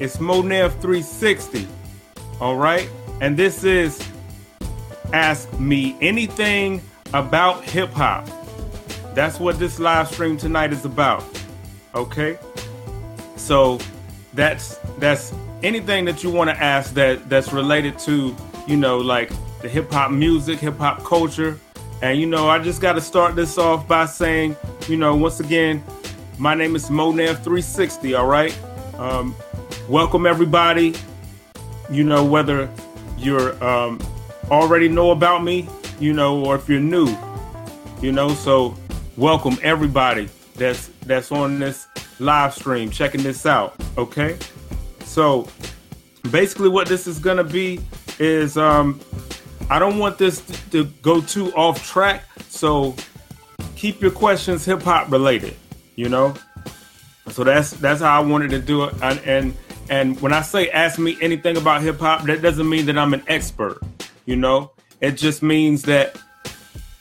It's Monev 360. All right. And this is Ask Me Anything About Hip Hop. That's what this live stream tonight is about. Okay. So that's that's anything that you want to ask that that's related to, you know, like the hip hop music, hip hop culture. And you know, I just got to start this off by saying, you know, once again, my name is Monev360. All right, um, welcome everybody. You know, whether you're um, already know about me, you know, or if you're new, you know, so welcome everybody that's that's on this live stream checking this out. Okay, so basically, what this is gonna be is um, I don't want this to go too off track, so keep your questions hip hop related. You know, so that's that's how I wanted to do it. And and, and when I say ask me anything about hip hop, that doesn't mean that I'm an expert. You know, it just means that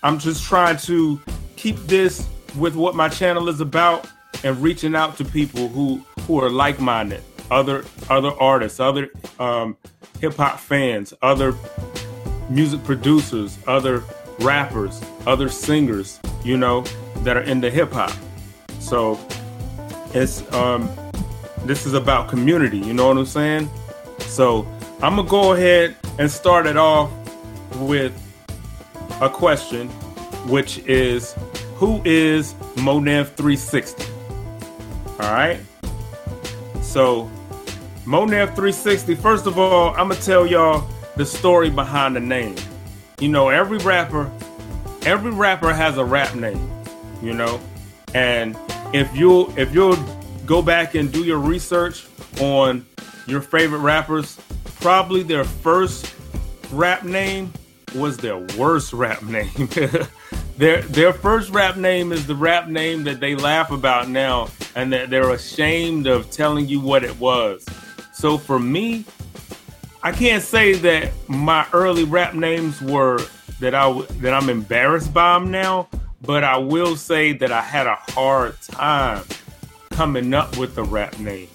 I'm just trying to keep this with what my channel is about and reaching out to people who who are like minded, other other artists, other um, hip hop fans, other music producers, other rappers, other singers, you know, that are into hip hop. So it's um this is about community, you know what I'm saying? So I'm gonna go ahead and start it off with a question, which is who is Monev 360? All right. So Monev 360, first of all, I'm gonna tell y'all the story behind the name. You know, every rapper, every rapper has a rap name, you know. And if you if you'll go back and do your research on your favorite rappers, probably their first rap name was their worst rap name. their their first rap name is the rap name that they laugh about now and that they're ashamed of telling you what it was. So for me, I can't say that my early rap names were that I that I'm embarrassed by them now, but I will say that I had a hard time coming up with a rap name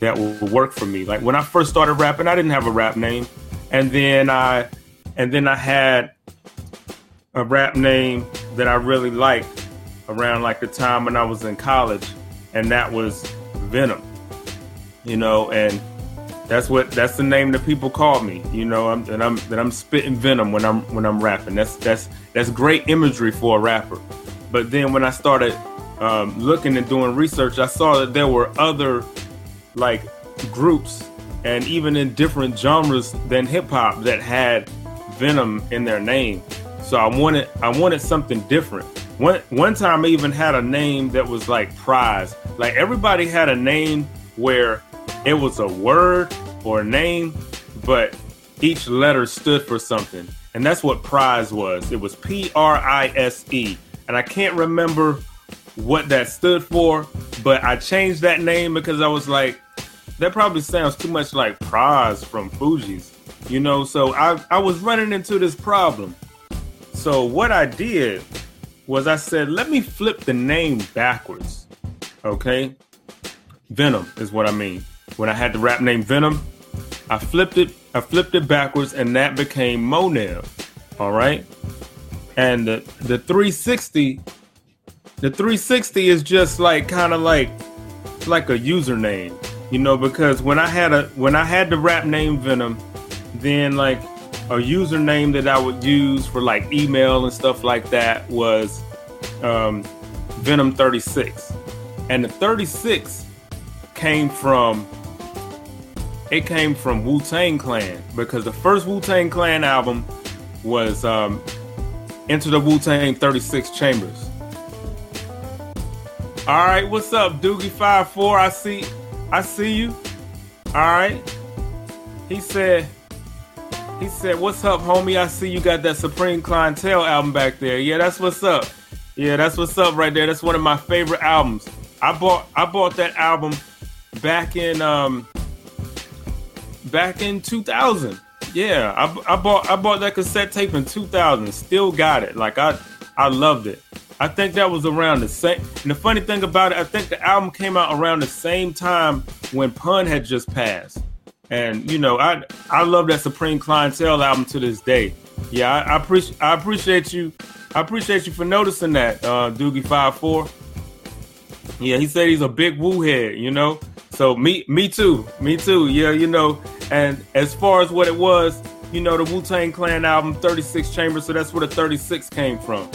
that will work for me. Like when I first started rapping, I didn't have a rap name, and then I and then I had a rap name that I really liked around like the time when I was in college, and that was Venom. You know, and that's what that's the name that people call me. You know, I'm, and I'm that I'm spitting venom when I'm when I'm rapping. That's that's that's great imagery for a rapper. But then when I started um, looking and doing research, I saw that there were other like groups and even in different genres than hip hop that had venom in their name. So I wanted I wanted something different. One one time I even had a name that was like prize. Like everybody had a name where it was a word or a name, but each letter stood for something. And that's what prize was. It was P R I S E. And I can't remember what that stood for, but I changed that name because I was like, that probably sounds too much like Pras from Fugees. You know, so I, I was running into this problem. So what I did was I said, let me flip the name backwards. Okay? Venom is what I mean when I had the rap name Venom, I flipped it, I flipped it backwards, and that became Monev. All right. And the the 360, the 360 is just like kind of like like a username, you know, because when I had a when I had the rap name Venom, then like a username that I would use for like email and stuff like that was um, Venom 36. And the 36 came from it came from Wu Tang Clan because the first Wu Tang Clan album was um, Enter the Wu Tang 36 Chambers. All right, what's up, Doogie Five Four? I see, I see you. All right. He said, he said, "What's up, homie? I see you got that Supreme Clientele album back there. Yeah, that's what's up. Yeah, that's what's up right there. That's one of my favorite albums. I bought, I bought that album back in um back in 2000. Yeah, I, I bought I bought that cassette tape in 2000. Still got it. Like I I loved it. I think that was around the same. And the funny thing about it, I think the album came out around the same time when Pun had just passed. And you know, I I love that Supreme Clientele album to this day. Yeah, I, I appreciate I appreciate you. I appreciate you for noticing that, uh, Doogie Five Four. Yeah, he said he's a big Wu head. You know, so me me too, me too. Yeah, you know. And as far as what it was, you know, the Wu Tang Clan album, 36 Chambers. So that's where the 36 came from.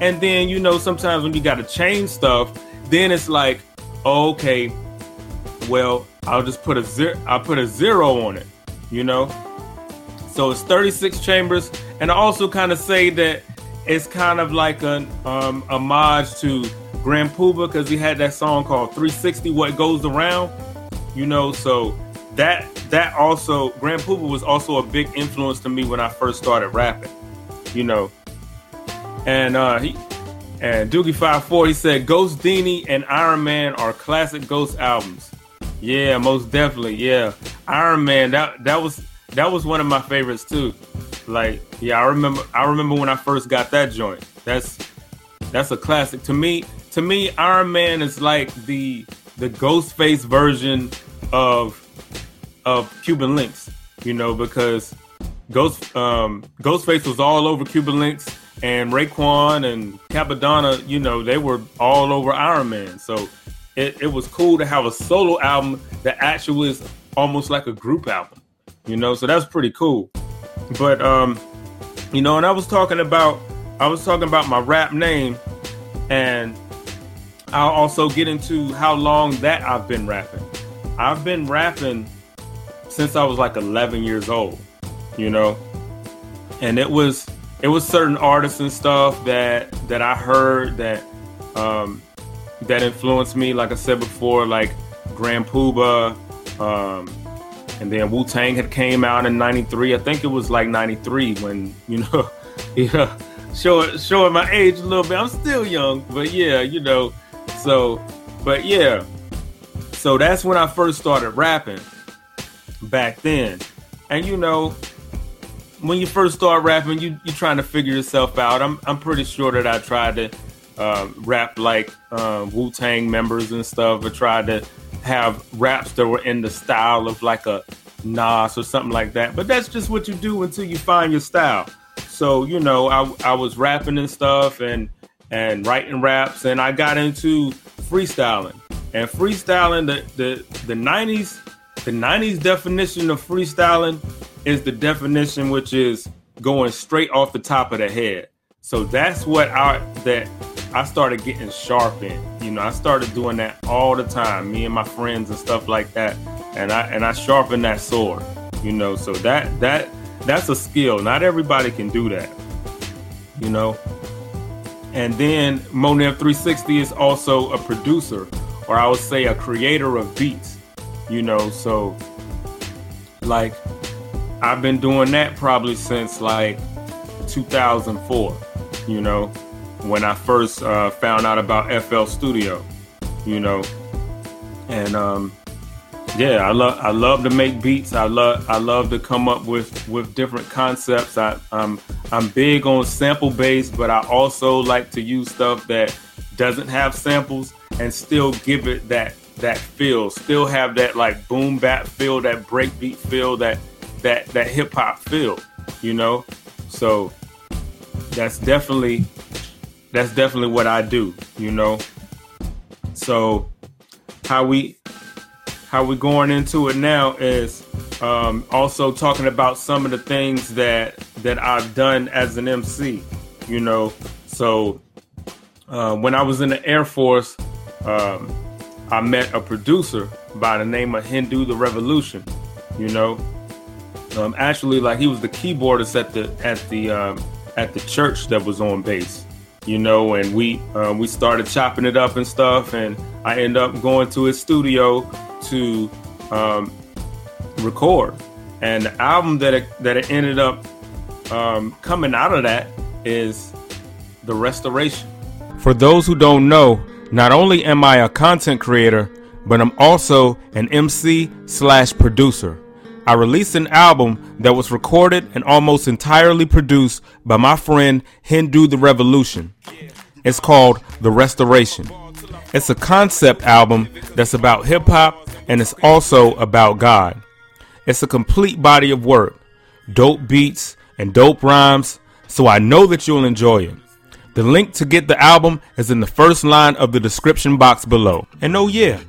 And then you know, sometimes when you got to change stuff, then it's like, okay, well, I'll just put a zero. I'll put a zero on it. You know. So it's 36 chambers, and I also kind of say that it's kind of like an um, homage to Grand Puba because he had that song called 360 What Goes Around. You know, so that that also Grand Puba was also a big influence to me when I first started rapping. You know, and uh, he and Doogie Five Four he said Ghostdini and Iron Man are classic Ghost albums. Yeah, most definitely. Yeah, Iron Man that that was that was one of my favorites too. Like, yeah, I remember I remember when I first got that joint. That's that's a classic to me. To me, Iron Man is like the the Ghostface version of of Cuban Links. You know, because Ghost um, Ghostface was all over Cuban Links, and Raekwon and Cappadonna, you know, they were all over Iron Man. So it, it was cool to have a solo album that actually was almost like a group album you know, so that's pretty cool. But um, you know, and I was talking about I was talking about my rap name, and I'll also get into how long that I've been rapping. I've been rapping since I was like 11 years old, you know, and it was it was certain artists and stuff that that I heard that um, that influenced me. Like I said before, like Grand Puba, um, and then Wu Tang had came out in '93. I think it was like '93 when you know, yeah, showing showing my age a little bit. I'm still young, but yeah, you know. So, but yeah, so that's when I first started rapping back then, and you know, when you first start rapping, you you're trying to figure yourself out. I'm I'm pretty sure that I tried to uh, rap like uh, Wu Tang members and stuff, or tried to have raps that were in the style of like a Nas or something like that. But that's just what you do until you find your style. So you know, I I was rapping and stuff and and writing raps, and I got into freestyling. And freestyling, the the the nineties, the nineties definition of freestyling is the definition which is going straight off the top of the head. So that's what I that I started getting sharp in. You know, I started doing that all the time, me and my friends and stuff like that. And I and I sharpened that sword. You know, so that that that's a skill. Not everybody can do that. You know. And then Monev 360 is also a producer, or I would say a creator of beats. You know, so like I've been doing that probably since like 2004. You know, when I first uh, found out about FL Studio, you know, and um, yeah, I love I love to make beats. I love I love to come up with with different concepts. I, I'm I'm big on sample based, but I also like to use stuff that doesn't have samples and still give it that that feel. Still have that like boom bap feel, that breakbeat feel, that that that hip hop feel. You know, so that's definitely that's definitely what I do, you know. So how we how we going into it now is um, also talking about some of the things that that I've done as an MC, you know. So uh, when I was in the Air Force, um, I met a producer by the name of Hindu the Revolution, you know. Um, actually, like he was the keyboardist at the at the um, at the church that was on base you know, and we uh, we started chopping it up and stuff, and I end up going to his studio to um, record. And the album that it, that it ended up um, coming out of that is the Restoration. For those who don't know, not only am I a content creator, but I'm also an MC slash producer. I released an album that was recorded and almost entirely produced by my friend Hindu the Revolution. It's called The Restoration. It's a concept album that's about hip hop and it's also about God. It's a complete body of work, dope beats and dope rhymes, so I know that you'll enjoy it. The link to get the album is in the first line of the description box below. And oh yeah,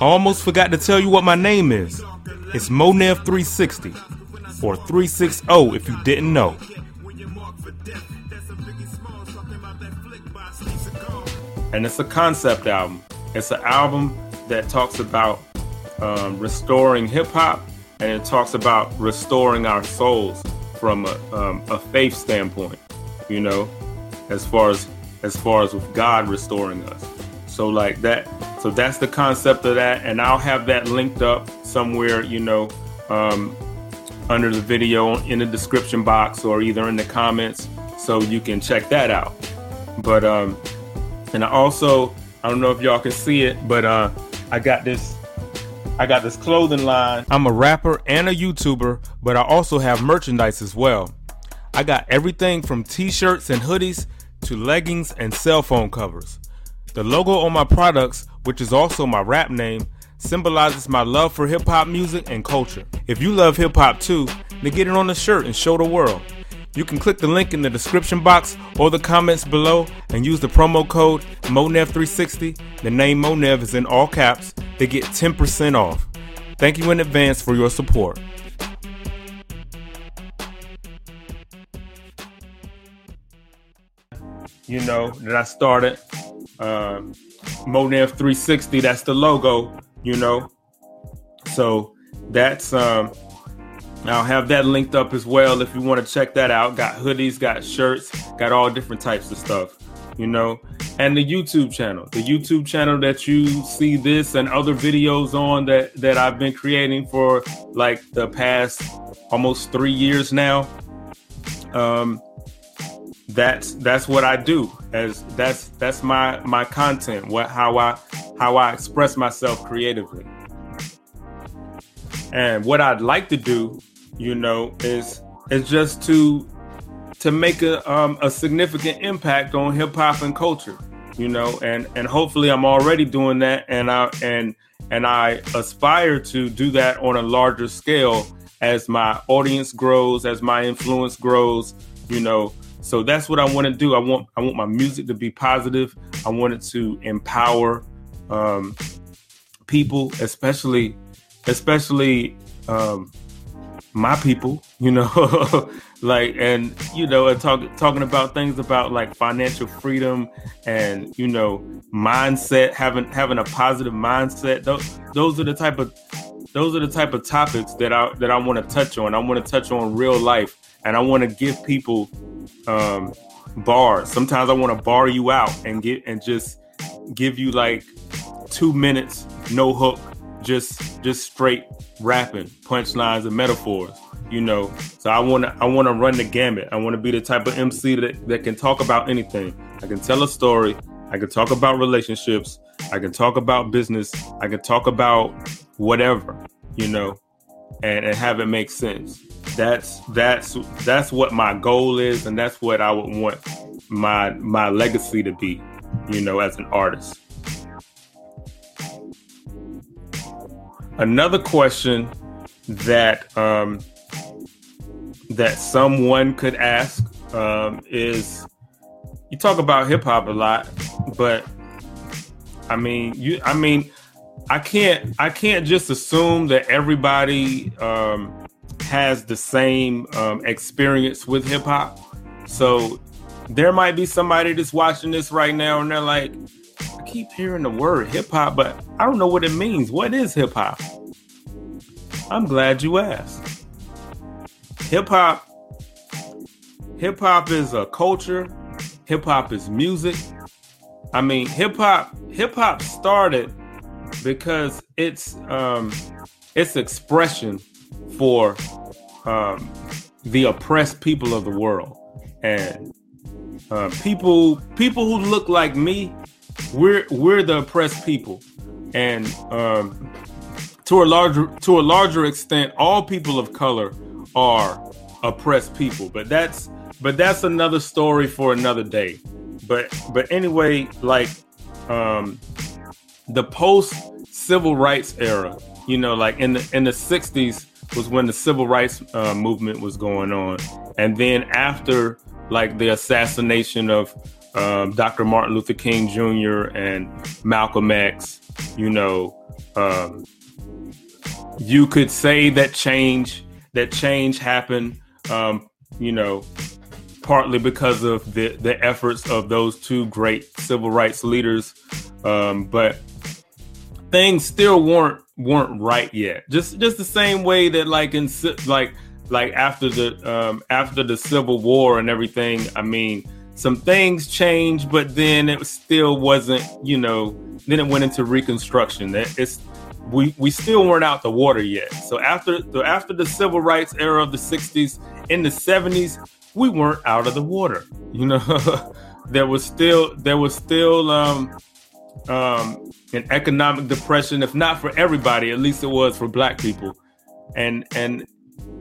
I almost forgot to tell you what my name is. It's Monev360 or 360 if you didn't know. And it's a concept album. It's an album that talks about um, restoring hip hop and it talks about restoring our souls from a, um, a faith standpoint, you know, as far as as far as with God restoring us. So like that, so that's the concept of that, and I'll have that linked up somewhere, you know, um, under the video in the description box or either in the comments, so you can check that out. But um, and I also, I don't know if y'all can see it, but uh, I got this I got this clothing line. I'm a rapper and a YouTuber, but I also have merchandise as well. I got everything from t shirts and hoodies to leggings and cell phone covers. The logo on my products, which is also my rap name, symbolizes my love for hip hop music and culture. If you love hip hop too, then get it on a shirt and show the world. You can click the link in the description box or the comments below and use the promo code MONEV360. The name Monev is in all caps to get 10% off. Thank you in advance for your support. You know, that I started um, Monev 360, that's the logo, you know. So that's um I'll have that linked up as well if you want to check that out. Got hoodies, got shirts, got all different types of stuff, you know. And the YouTube channel, the YouTube channel that you see this and other videos on that that I've been creating for like the past almost three years now. Um, that's that's what I do. As that's that's my my content. What how I how I express myself creatively. And what I'd like to do you know, is is just to to make a um, a significant impact on hip hop and culture, you know, and and hopefully I'm already doing that, and I and and I aspire to do that on a larger scale as my audience grows, as my influence grows, you know. So that's what I want to do. I want I want my music to be positive. I want it to empower um, people, especially especially um, my people, you know, like and you know, and talk, talking about things about like financial freedom and you know, mindset, having having a positive mindset. Those those are the type of those are the type of topics that I that I want to touch on. I want to touch on real life, and I want to give people um, bars. Sometimes I want to bar you out and get and just give you like two minutes, no hook, just just straight rapping, punchlines and metaphors. You know, so I want to I want to run the gamut. I want to be the type of MC that, that can talk about anything. I can tell a story. I can talk about relationships. I can talk about business. I can talk about whatever, you know, and, and have it make sense. That's that's that's what my goal is, and that's what I would want my my legacy to be, you know, as an artist. Another question that um, that someone could ask um, is: You talk about hip hop a lot, but I mean, you. I mean, I can't. I can't just assume that everybody um, has the same um, experience with hip hop. So there might be somebody that's watching this right now, and they're like, I keep hearing the word hip hop, but I don't know what it means. What is hip hop? I'm glad you asked. Hip hop hip hop is a culture. Hip hop is music. I mean, hip hop hip hop started because it's um it's expression for um the oppressed people of the world. And uh, people people who look like me we're we're the oppressed people, and um, to a larger to a larger extent, all people of color are oppressed people. But that's but that's another story for another day. but but anyway, like um, the post civil rights era, you know, like in the in the '60s was when the civil rights uh, movement was going on, and then after like the assassination of um, Dr. Martin Luther King Jr. and Malcolm X, you know, um, you could say that change that change happened, um, you know, partly because of the the efforts of those two great civil rights leaders, um, but things still weren't weren't right yet. Just just the same way that like in like like after the um, after the Civil War and everything. I mean, some things changed, but then it still wasn't. You know, then it went into Reconstruction. That it's we we still weren't out the water yet. So after the after the Civil Rights era of the '60s, in the '70s, we weren't out of the water. You know, there was still there was still um, um, an economic depression, if not for everybody, at least it was for Black people, and and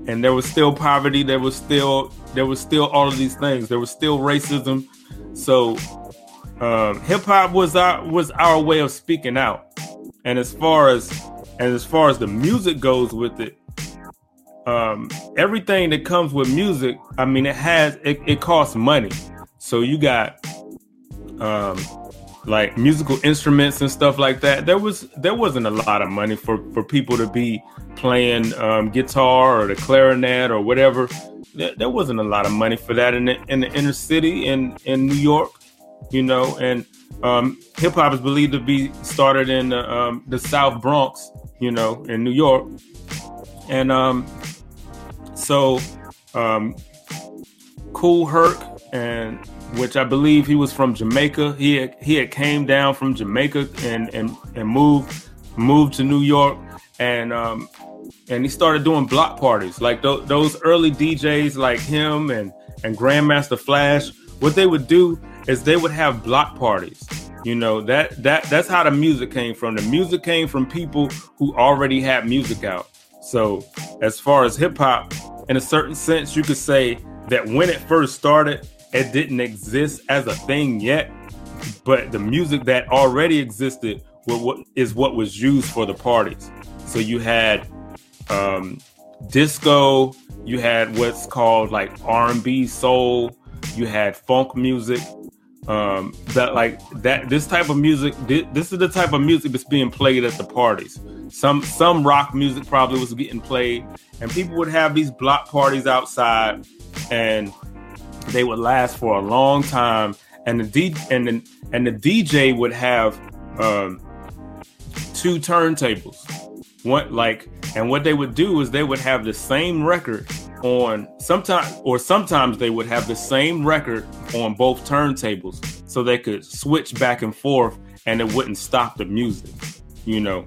and there was still poverty. There was still there was still all of these things. There was still racism. So um, hip hop was our was our way of speaking out. And as far as and as far as the music goes with it, um, everything that comes with music, I mean, it has it, it costs money. So you got um, like musical instruments and stuff like that. There was there wasn't a lot of money for for people to be playing um, guitar or the clarinet or whatever. There, there, wasn't a lot of money for that in the in the inner city in in New York, you know. And um, hip hop is believed to be started in the, um, the South Bronx, you know, in New York. And um, so, um, Kool Herc and which I believe he was from Jamaica. He had, he had came down from Jamaica and and and moved moved to New York and um and he started doing block parties like th- those early DJs like him and and Grandmaster Flash. What they would do is they would have block parties. You know that that that's how the music came from. The music came from people who already had music out. So as far as hip hop, in a certain sense, you could say that when it first started, it didn't exist as a thing yet, but the music that already existed what is what was used for the parties. So you had um, disco, you had what's called like R&B, soul, you had funk music. Um, that like that this type of music this is the type of music that's being played at the parties some some rock music probably was getting played and people would have these block parties outside and they would last for a long time, and the D and the, and the DJ would have um, two turntables. One like, and what they would do is they would have the same record on sometimes, or sometimes they would have the same record on both turntables, so they could switch back and forth, and it wouldn't stop the music. You know.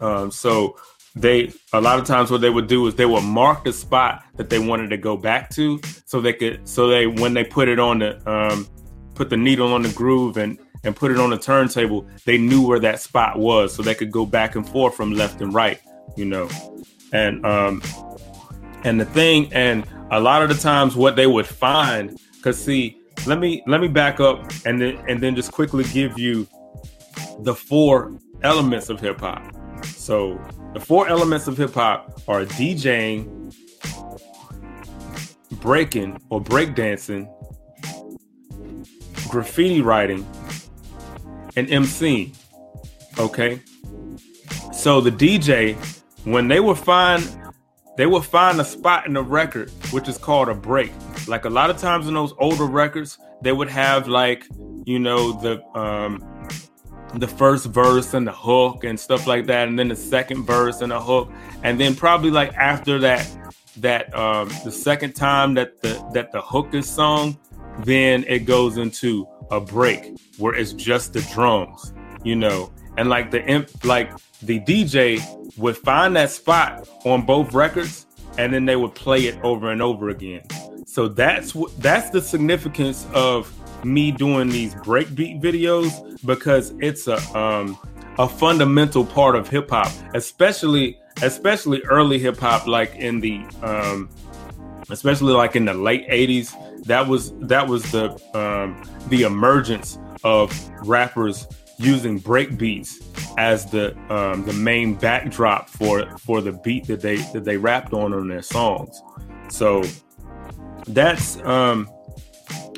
Um, so they a lot of times what they would do is they would mark the spot that they wanted to go back to so they could so they when they put it on the um put the needle on the groove and and put it on the turntable they knew where that spot was so they could go back and forth from left and right you know. And um and the thing and a lot of the times what they would find because see let me let me back up and then and then just quickly give you the four elements of hip-hop so the four elements of hip hop are DJing, breaking or breakdancing, graffiti writing, and MCing. Okay. So the DJ, when they would find they would find a spot in the record which is called a break. Like a lot of times in those older records, they would have like, you know, the um the first verse and the hook and stuff like that, and then the second verse and the hook, and then probably like after that, that um, the second time that the that the hook is sung, then it goes into a break where it's just the drums, you know, and like the imp, like the DJ would find that spot on both records, and then they would play it over and over again. So that's what that's the significance of me doing these breakbeat videos because it's a um, a fundamental part of hip hop, especially especially early hip hop, like in the um, especially like in the late 80s that was that was the um, the emergence of rappers using break beats as the um, the main backdrop for for the beat that they that they rapped on on their songs. So that's um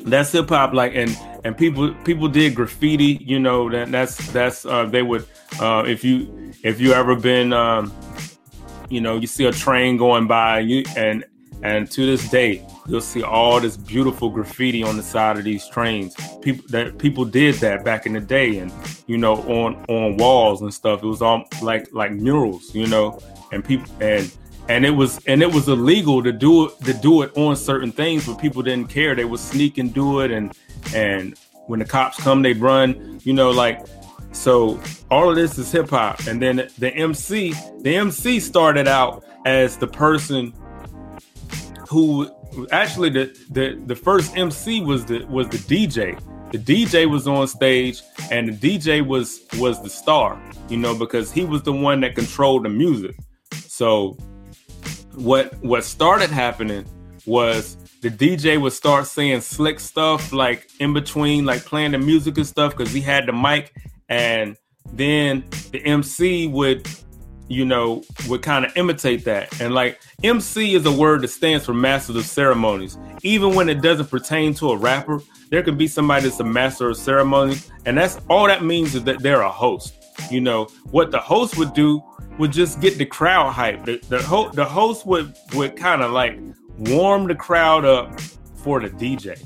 that's hip hop like and and people people did graffiti you know that that's that's uh they would uh if you if you ever been um you know you see a train going by and you and and to this day you'll see all this beautiful graffiti on the side of these trains. People that people did that back in the day and you know on on walls and stuff. It was all like like murals you know and people and and it was and it was illegal to do it to do it on certain things but people didn't care. They would sneak and do it and and when the cops come they run you know like so all of this is hip hop. And then the MC the MC started out as the person who actually the the, the first MC was the was the DJ the DJ was on stage and the DJ was was the star you know because he was the one that controlled the music. So what what started happening was the DJ would start saying slick stuff like in between, like playing the music and stuff because he had the mic, and then the MC would, you know, would kind of imitate that. And like MC is a word that stands for master of ceremonies. Even when it doesn't pertain to a rapper, there could be somebody that's a master of ceremonies, and that's all that means is that they're a host. You know what the host would do would just get the crowd hype. The the, ho- the host would would kind of like warm the crowd up for the DJ.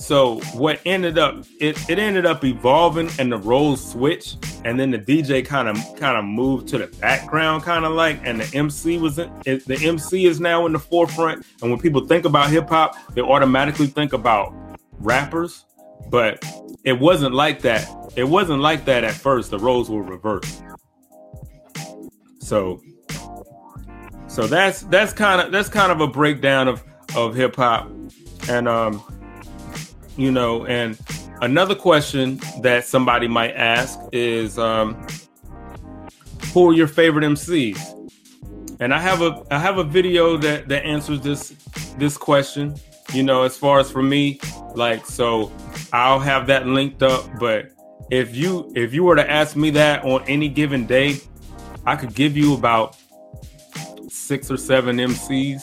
So what ended up it, it ended up evolving and the roles switched and then the DJ kind of kind of moved to the background kind of like and the MC was in, it, the MC is now in the forefront and when people think about hip hop they automatically think about rappers but it wasn't like that it wasn't like that at first the roles were reversed so so that's that's kind of that's kind of a breakdown of of hip hop. And um you know and another question that somebody might ask is um who are your favorite MCs and I have a I have a video that that answers this this question you know as far as for me like so I'll have that linked up but if you if you were to ask me that on any given day I could give you about six or seven MCs.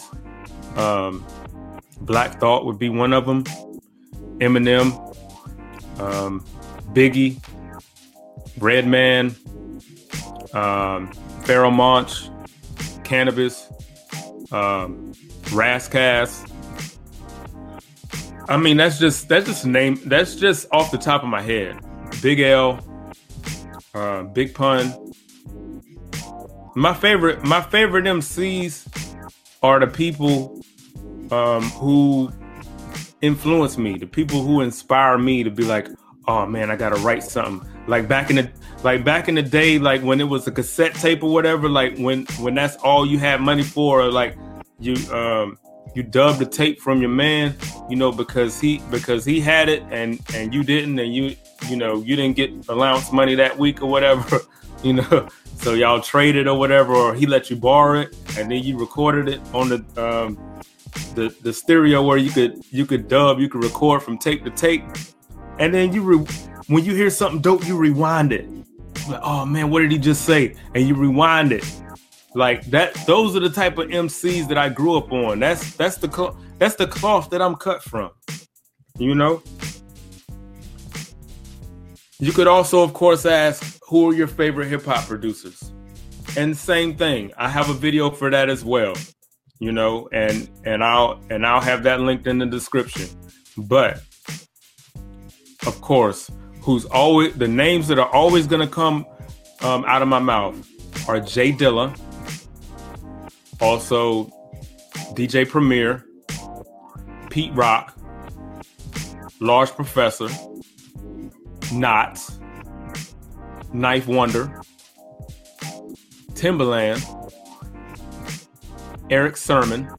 Um, Black Thought would be one of them. Eminem, um, Biggie, Redman, um, Pharoahe Monch, Canibus, um, I mean, that's just that's just name. That's just off the top of my head. Big L, uh, Big Pun, my favorite my favorite MCs are the people um, who influence me, the people who inspire me to be like, oh man, I gotta write something. Like back in the like back in the day, like when it was a cassette tape or whatever, like when when that's all you had money for, or like you um you dubbed the tape from your man, you know, because he because he had it and and you didn't, and you you know you didn't get allowance money that week or whatever, you know. So y'all traded or whatever, or he let you borrow it, and then you recorded it on the um, the the stereo where you could you could dub, you could record from tape to tape, and then you re- when you hear something dope, you rewind it. Like, oh man, what did he just say? And you rewind it. Like that. Those are the type of MCs that I grew up on. That's that's the cl- that's the cloth that I'm cut from. You know. You could also, of course, ask who are your favorite hip hop producers? And same thing, I have a video for that as well. You know, and and I'll and I'll have that linked in the description. But of course, who's always the names that are always to come um, out of my mouth are J Dilla, also DJ Premier, Pete Rock, Large Professor, Nottz, 9th Wonder, Timbaland, Erick Sermon.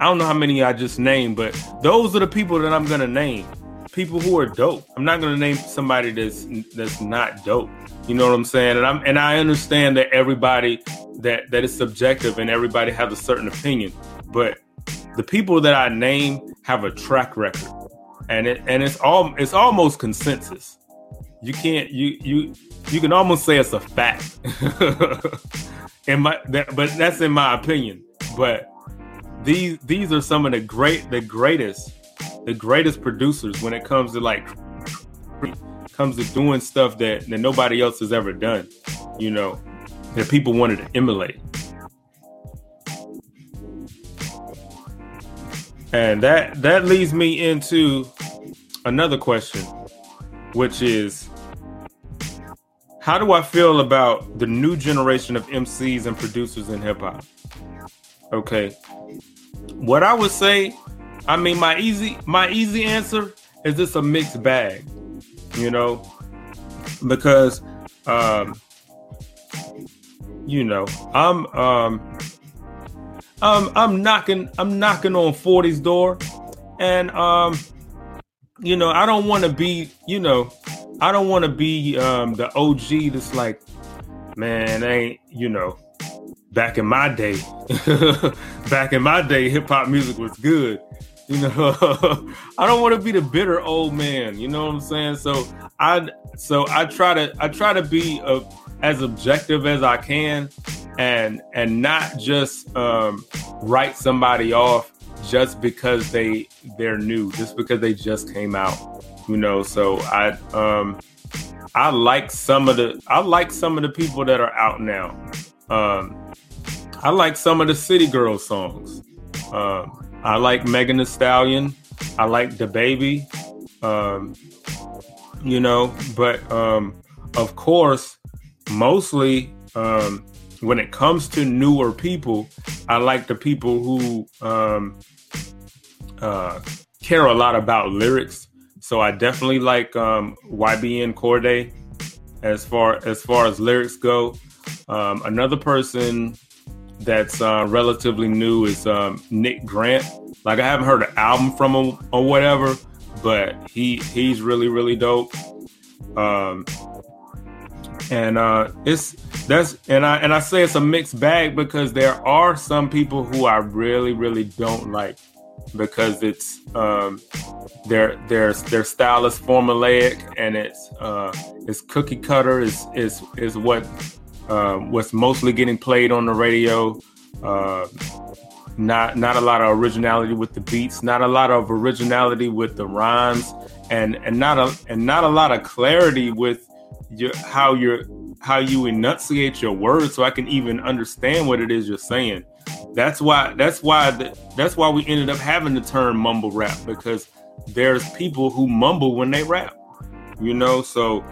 I don't know how many I just named, but those are the people that I'm gonna name. People who are dope. I'm not gonna name somebody that's that's not dope. You know what I'm saying? And I'm and I understand that everybody that that is subjective and everybody has a certain opinion, but the people that I name have a track record, and it and it's all it's almost consensus. You can't you you you can almost say it's a fact. in my that, but that's in my opinion. But these these are some of the great the greatest the greatest producers when it comes to like comes to doing stuff that, that nobody else has ever done, you know, that people wanted to emulate. And that that leads me into another question, which is how do I feel about the new generation of MCs and producers in hip hop? Okay. What I would say, I mean my easy my easy answer is it's a mixed bag. You know? Because um you know, I'm um um, I'm knocking, I'm knocking on 40's door, and um, you know, I don't want to be, you know, I don't want to be um the OG that's like, man, ain't you know, back in my day, back in my day, hip hop music was good. You know, I don't want to be the bitter old man. You know what I'm saying? So I, so I try to, I try to be a, as objective as I can and and not just um, write somebody off just because they they're new, just because they just came out. You know, so I um I like some of the I like some of the people that are out now. Um I like some of the City Girls songs. Um I like Megan Thee Stallion. I like DaBaby. Um you know, but um of course mostly um when it comes to newer people, I like the people who um, uh, care a lot about lyrics. So I definitely like um, YBN Cordae as far as far as lyrics go. Um, another person that's uh, relatively new is um, Nick Grant. Like I haven't heard an album from him or whatever, but he he's really really dope. Um, and uh, it's that's and I and I say it's a mixed bag because there are some people who I really really don't like because it's um, their their their style is formulaic and it's uh, it's cookie cutter is is is what uh, what's mostly getting played on the radio. Uh, not not a lot of originality with the beats, not a lot of originality with the rhymes, and and not a and not a lot of clarity with your how you're how you enunciate your words so I can even understand what it is you're saying. That's why that's why the, that's why we ended up having the term mumble rap because there's people who mumble when they rap. You know, so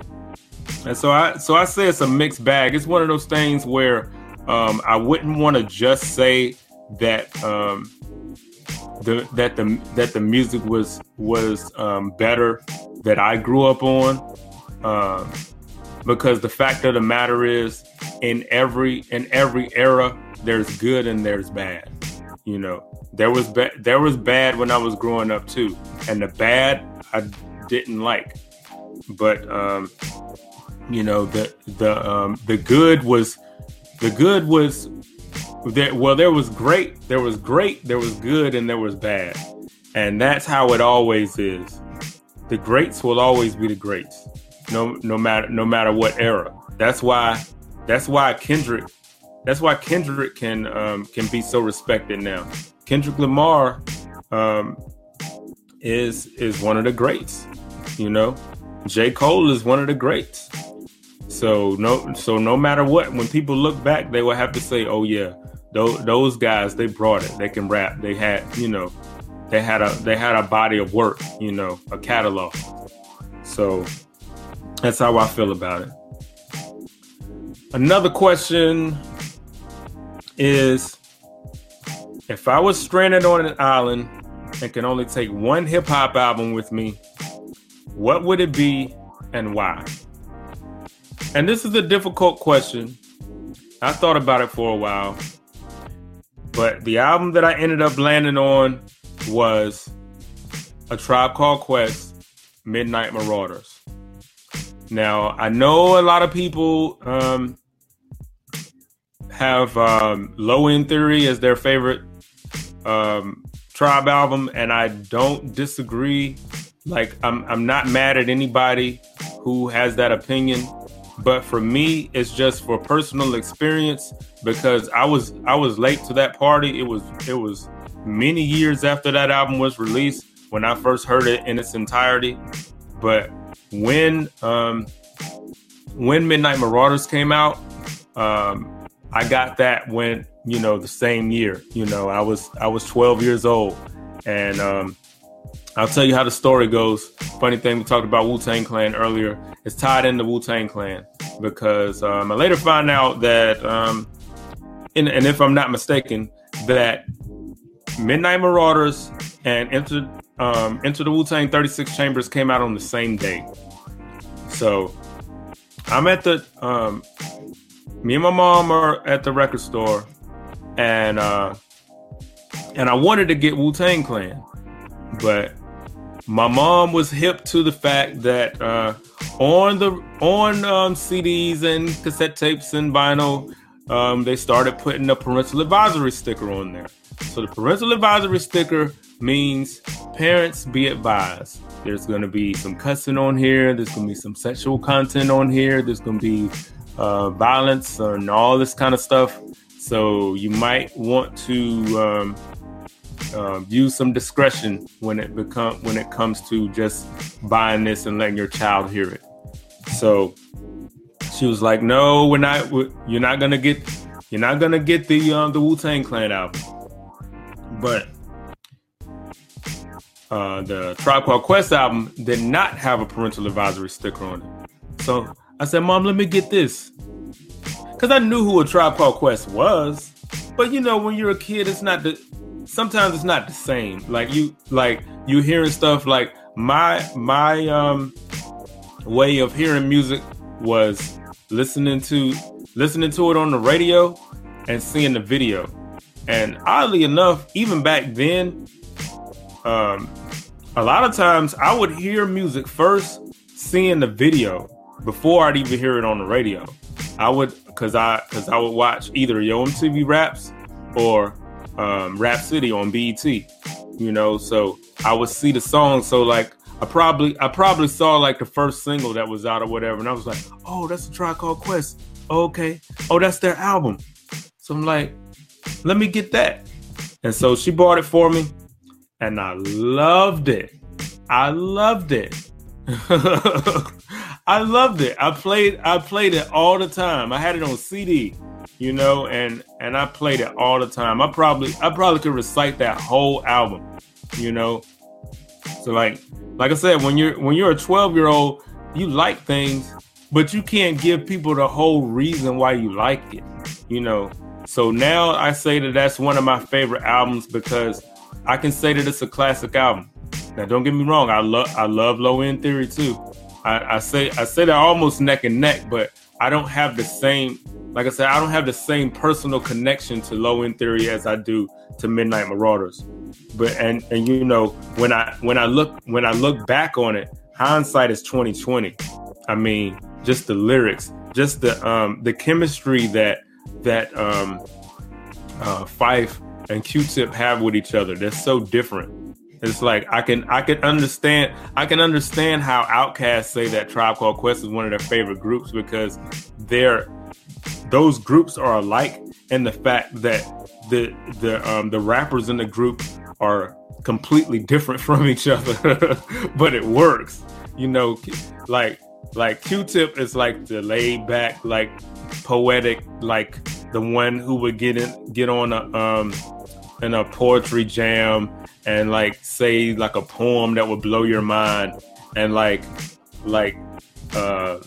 and so I so I say it's a mixed bag. It's one of those things where um, I wouldn't want to just say that um, the that the that the music was was um, better that I grew up on. Um, because the fact of the matter is in every in every era there's good and there's bad you know. There was bad there was bad when i was growing up too and the bad i didn't like. But um you know the the um the good was the good was there well there was great there was great there was good and there was bad. And that's how it always is. The greats will always be the greats no no matter no matter what era. That's why that's why Kendrick that's why Kendrick can um, can be so respected now. Kendrick Lamar um, is is one of the greats. You know, J Cole is one of the greats. So no so no matter what, when people look back, they will have to say, "Oh yeah, those those guys they brought it. They can rap. They had you know, they had a they had a body of work. You know, a catalog." So that's how I feel about it. Another question is if I was stranded on an island and can only take one hip hop album with me, what would it be and why? And this is a difficult question. I thought about it for a while. But the album that I ended up landing on was A Tribe Called Quest Midnight Marauders. Now, I know a lot of people um, have um, Low End Theory as their favorite um, Tribe album, and I don't disagree. Like I'm I'm not mad at anybody who has that opinion, but for me, it's just for personal experience because I was I was late to that party. It was it was many years after that album was released when I first heard it in its entirety. But when um, when Midnight Marauders came out, um, I got that when you know the same year. You know, I was I was 12 years old, and um, I'll tell you how the story goes. Funny thing, we talked about Wu Tang Clan earlier. It's tied into Wu Tang Clan because um, I later find out that, um, and, and if I'm not mistaken, that Midnight Marauders and Enter um, Enter the Wu Tang 36 Chambers came out on the same day. So I'm at the um, me and my mom are at the record store, and uh, and I wanted to get Wu Tang Clan, but my mom was hip to the fact that uh, on the on um, CDs and cassette tapes and vinyl, um, they started putting a parental advisory sticker on there. So the parental advisory sticker means parents be advised. There's going to be some cussing on here. There's going to be some sexual content on here. There's going to be uh, violence and all this kind of stuff. So you might want to um, uh, use some discretion when it become when it comes to just buying this and letting your child hear it. So she was like, "No, we're not. You're not gonna get. You're not gonna get the um, the Wu Tang Clan album." But uh, the Tribe Called Quest album did not have a parental advisory sticker on it. So I said, Mom, let me get this. Because I knew who a Tribe Called Quest was. But you know, when you're a kid, it's not the sometimes it's not the same. Like you like you hearing stuff like my my um way of hearing music was listening to listening to it on the radio and seeing the video. And oddly enough, even back then, um, a lot of times I would hear music first, seeing the video before I'd even hear it on the radio. I would, cause I, cause I would watch either Yo MTV Raps or um, Rap City on BET. You know, so I would see the song. So like, I probably, I probably saw like the first single that was out or whatever, and I was like, oh, that's a Tribe Called Quest. okay, oh, that's their album. So I'm like, let me get that. And so she bought it for me and I loved it. I loved it. I loved it. I played I played it all the time. I had it on CD, you know, and and I played it all the time. I probably I probably could recite that whole album, you know. So like like I said, when you're when you're a 12 year old, you like things, but you can't give people the whole reason why you like it, you know. So now I say that that's one of my favorite albums because I can say that it's a classic album. Now, don't get me wrong. I love I love Low End Theory too. I, say I say that almost neck and neck, but I don't have the same. Like I said, I don't have the same personal connection to Low End Theory as I do to Midnight Marauders. But and and you know when I when I look when I look back on it, hindsight is twenty twenty. I mean, just the lyrics, just the um the chemistry that that um uh Phife and Q-Tip have with each other. They're so different. It's like I can I can understand I can understand how Outkast say that Tribe Called Quest is one of their favorite groups because they're those groups are alike in the fact that the the um, the rappers in the group are completely different from each other, but it works. You know, like like Q-Tip is like the laid back, like poetic, like the one who would get in get on a um in a poetry jam and like say like a poem that would blow your mind and like like uh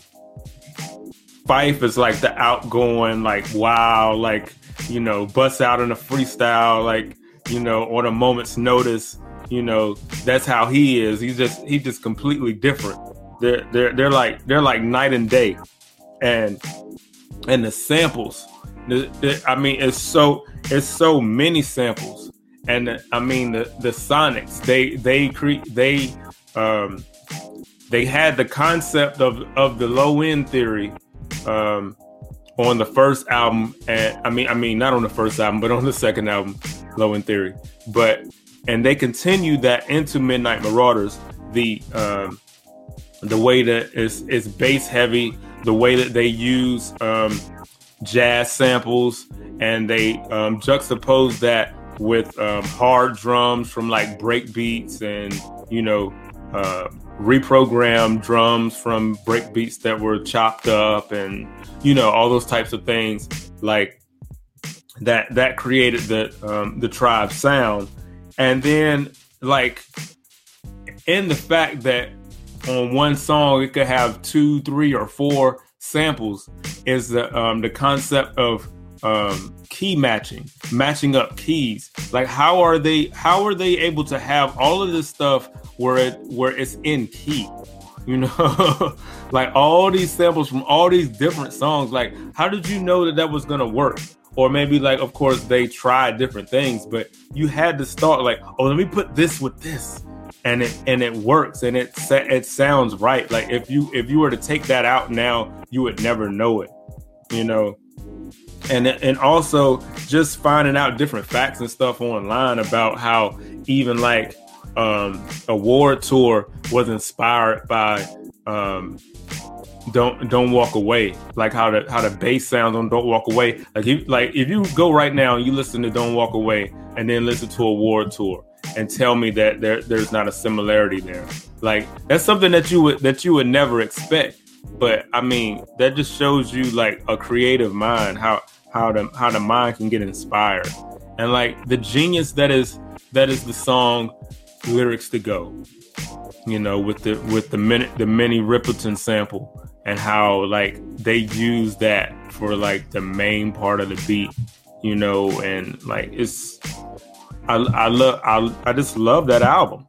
Phife is like the outgoing, like wow, like you know, bust out in a freestyle, like you know, on a moment's notice. You know, that's how he is. He's just he's just completely different. They're they're they're like they're like night and day, and and the samples. I mean, it's so it's so many samples, and I mean the the Sonics. They they create they um they had the concept of of the low end theory um on the first album, and I mean I mean not on the first album, but on the second album, Low End Theory. But and they continue that into Midnight Marauders. The um, the way that it's it's bass heavy, the way that they use um, jazz samples, and they um, juxtapose that with um, hard drums from like break beats and you know uh, reprogrammed drums from break beats that were chopped up and you know all those types of things. Like that that created the um, the tribe sound. And then like in the fact that on one song it could have two three or four samples is the um, the concept of um, key matching, matching up keys. Like how are they how are they able to have all of this stuff where it where it's in key? You know, like all these samples from all these different songs. Like, how did you know that that was gonna work? Or maybe like, of course, they tried different things, but you had to start like, oh, let me put this with this, and it and it works, and it it sounds right. Like if you if you were to take that out now, you would never know it. You know, and and also just finding out different facts and stuff online about how even like um award tour was inspired by um don't don't walk away like how the how the bass sounds on don't walk away like you like if you go right now and you listen to don't walk away and then listen to award tour and tell me that there there's not a similarity there. Like that's something that you would that you would never expect. But i mean that just shows you like a creative mind how how the how the mind can get inspired. And like the genius that is that is the song lyrics to go you know with the with the minute the Minnie Riperton sample and how like they use that for like the main part of the beat you know and like it's i i love i, I just love that album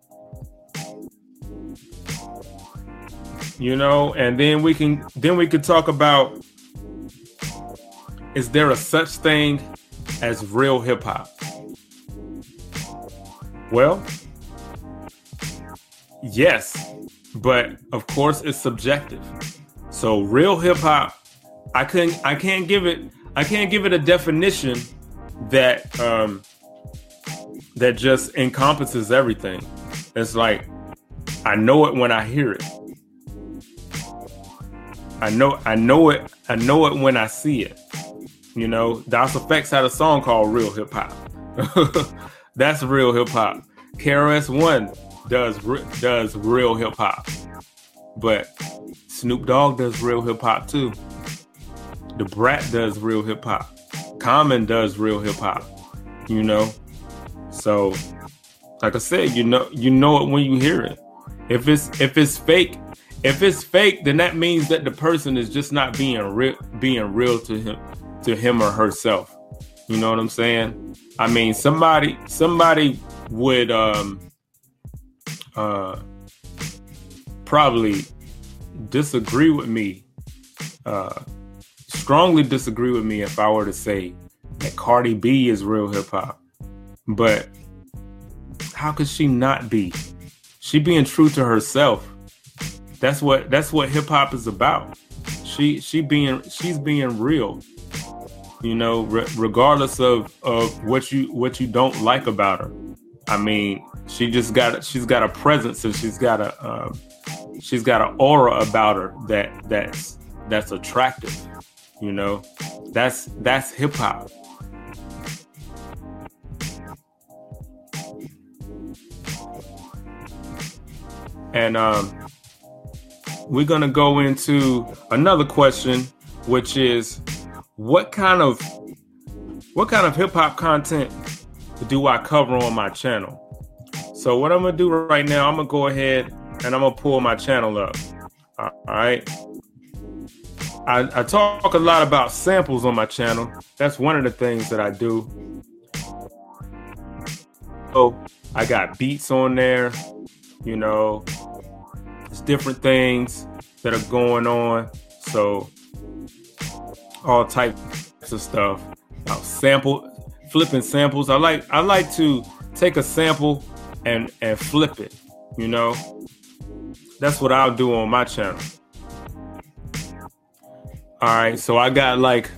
you know and then we can then we could talk about is there a such thing as real hip hop? Well, yes, but of course it's subjective. So real hip hop, I couldn't, I can't give it, I can't give it a definition that um, that just encompasses everything. It's like I know it when I hear it. I know, I know it, I know it when I see it. You know, Das EFX had a song called Real Hip Hop. That's real hip hop. KRS One does does real hip hop, but Snoop Dogg does real hip hop too. Da Brat does real hip hop. Common does real hip hop. You know, so like I said, you know you know it when you hear it. If it's if it's fake, if it's fake, then that means that the person is just not being real being real to him to him or herself. You know what I'm saying? I mean, somebody somebody would um uh probably disagree with me uh strongly disagree with me if I were to say that Cardi B is real hip hop. But how could she not be? She being true to herself. That's what that's what hip hop is about. She she being she's being real you know, re- regardless of of what you what you don't like about her. I mean, she just got she's got a presence and she's got a uh, she's got an aura about her that that's that's attractive. You know, that's that's hip hop. And um, we're gonna go into another question, which is what kind of what kind of hip hop content do I cover on my channel? So what I'm gonna do right now, I'm gonna go ahead and I'm gonna pull my channel up. All right. I, I talk a lot about samples on my channel. That's one of the things that I do. So I got beats on there, you know, there's different things that are going on. So all types of stuff. Now, sample flipping samples. I like I like to take a sample and and flip it. You know, that's what I'll do on my channel. All right, so I got like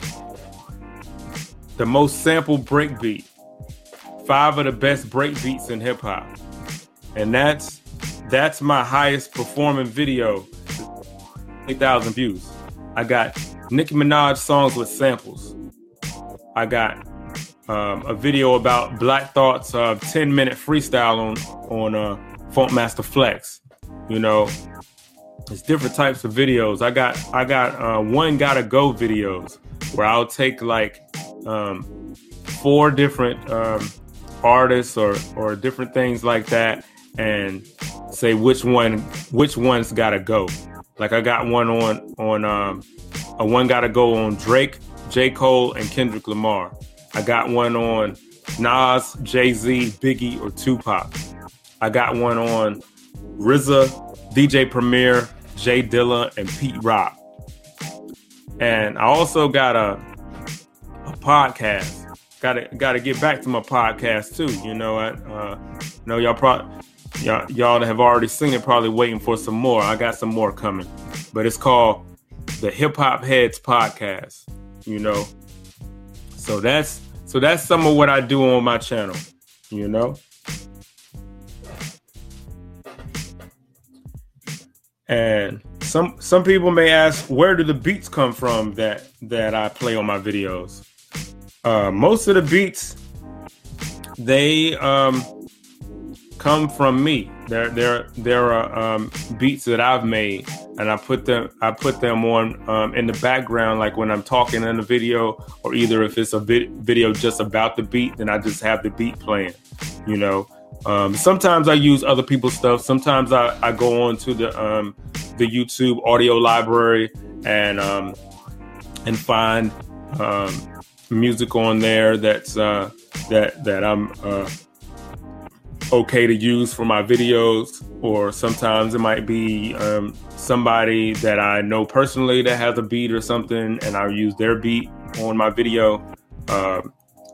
the most sample breakbeat five of the best break beats in hip hop, and that's that's my highest performing video. Eight thousand views. I got Nicki Minaj songs with samples. I got um, a video about Black Thought's uh, 10 minute freestyle on on uh, Flex. You know, it's different types of videos. I got I got uh, one gotta go videos where I'll take like um, four different um, artists or or different things like that and say which one which one's gotta go. Like I got one on on um, a one gotta go on Drake, J Cole, and Kendrick Lamar. I got one on Nas, Jay Z, Biggie, or Tupac. I got one on RZA, DJ Premier, J Dilla, and Pete Rock. And I also got a a podcast. Got to got to get back to my podcast too. You know, I uh, know y'all probably y'all y'all that have already seen it. Probably waiting for some more. I got some more coming, but it's called the Hip Hop Heads Podcast. You know, so that's so that's some of what I do on my channel. You know. And some some people may ask, where do the beats come from that that I play on my videos? Uh, most of the beats, they um, come from me. There there there are um, beats that I've made, and I put them I put them on um, in the background, like when I'm talking in the video, or either if it's a vid- video just about the beat, then I just have the beat playing. You know, um, sometimes I use other people's stuff. Sometimes I, I go on to the um, the YouTube audio library and um, and find um, music on there that's uh, that that I'm uh, okay to use for my videos. Or sometimes it might be um, somebody that I know personally that has a beat or something, and I use their beat on my video. Uh,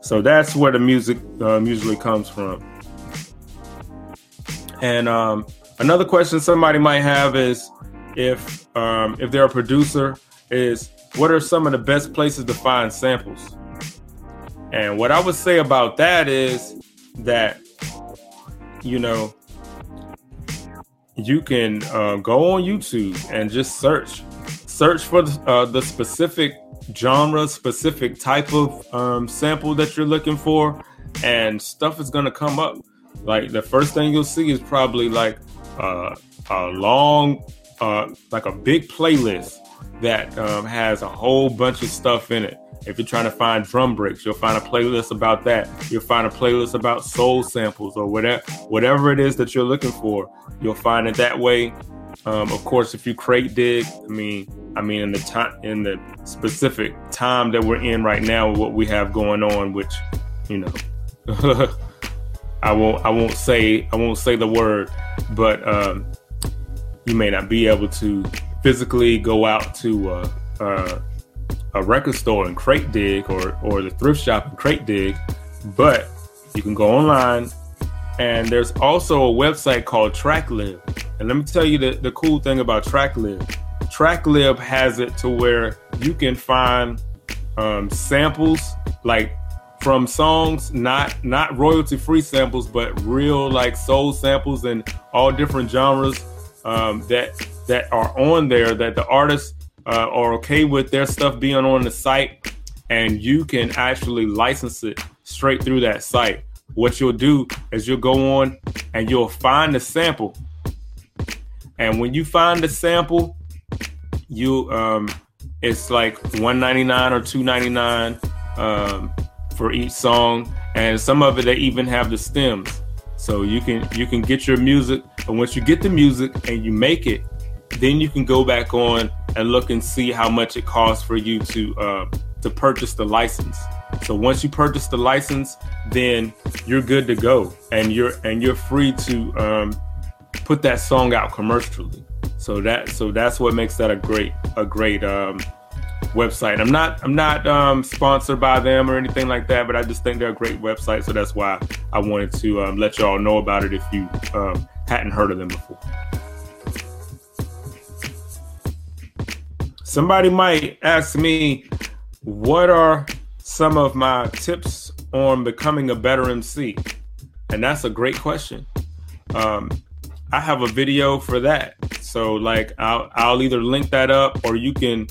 so that's where the music uh, usually comes from. And um, another question somebody might have is if um, if they're a producer, is what are some of the best places to find samples? And what I would say about that is that you know you can uh, go on YouTube and just search search for uh, the specific genre, specific type of um, sample that you're looking for, and stuff is gonna come up. Like the first thing you'll see is probably like uh, a long, uh, like a big playlist that um, has a whole bunch of stuff in it. If you're trying to find drum breaks, you'll find a playlist about that. You'll find a playlist about soul samples or whatever, whatever it is that you're looking for. You'll find it that way. Um, of course, if you crate dig, I mean, I mean, in the time, in the specific time that we're in right now, what we have going on, which, you know. I won't I won't say I won't say the word, but um, you may not be able to physically go out to uh, uh, a record store and crate dig or or the thrift shop and crate dig, but you can go online and there's also a website called TrackLib. And let me tell you the, the cool thing about TrackLib. TrackLib has it to where you can find um, samples like from songs, not not royalty free samples, but real like soul samples and all different genres um, that that are on there that the artists uh, are okay with their stuff being on the site, and you can actually license it straight through that site. What you'll do is you'll go on and you'll find the sample, and when you find the sample, you um, it's like 199 or 299 um, for each song, and some of it they even have the stems. So you can you can get your music, and once you get the music and you make it, then you can go back on and look and see how much it costs for you to uh, to purchase the license. So once you purchase the license, then you're good to go, and you're and you're free to um, put that song out commercially. So that so that's what makes that a great a great um, website. I'm not I'm not um, sponsored by them or anything like that, but I just think they're a great website. So that's why I wanted to um, let y'all know about it if you um, hadn't heard of them before. Somebody might ask me, what are some of my tips on becoming a better MC? And that's a great question. Um, I have a video for that. So like I'll I'll either link that up or you can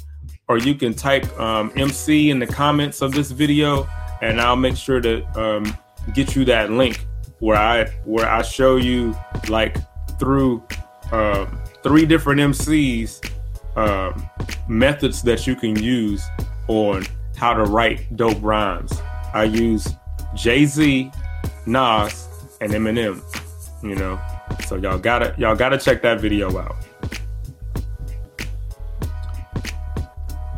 or you can type um, MC in the comments of this video and I'll make sure to um, get you that link where I where I show you like through uh, three different MCs um, methods that you can use on how to write dope rhymes. I use Jay Z, Nas, and Eminem. You know, so y'all gotta y'all gotta check that video out.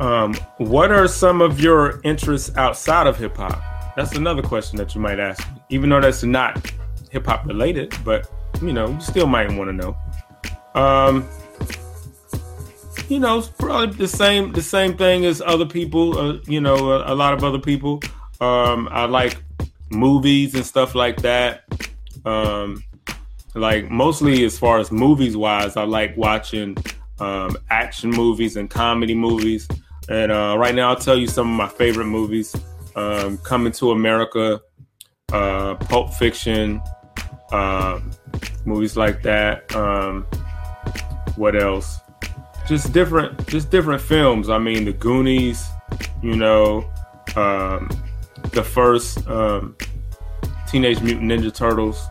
Um, what are some of your interests outside of hip hop? That's another question that you might ask, even though that's not hip hop related, but you know, you still might want to know. Um, you know, probably the same the same thing as other people. Uh, you know, a, a, lot of other people. Um, I like movies and stuff like that. Um, like mostly as far as movies wise, I like watching um, action movies and comedy movies. And uh, right now, I'll tell you some of my favorite movies: um, Coming to America, uh, Pulp Fiction, uh, movies like that. Um, what else? just different just different films. I mean, The Goonies, you know, um, the first um, Teenage Mutant Ninja Turtles,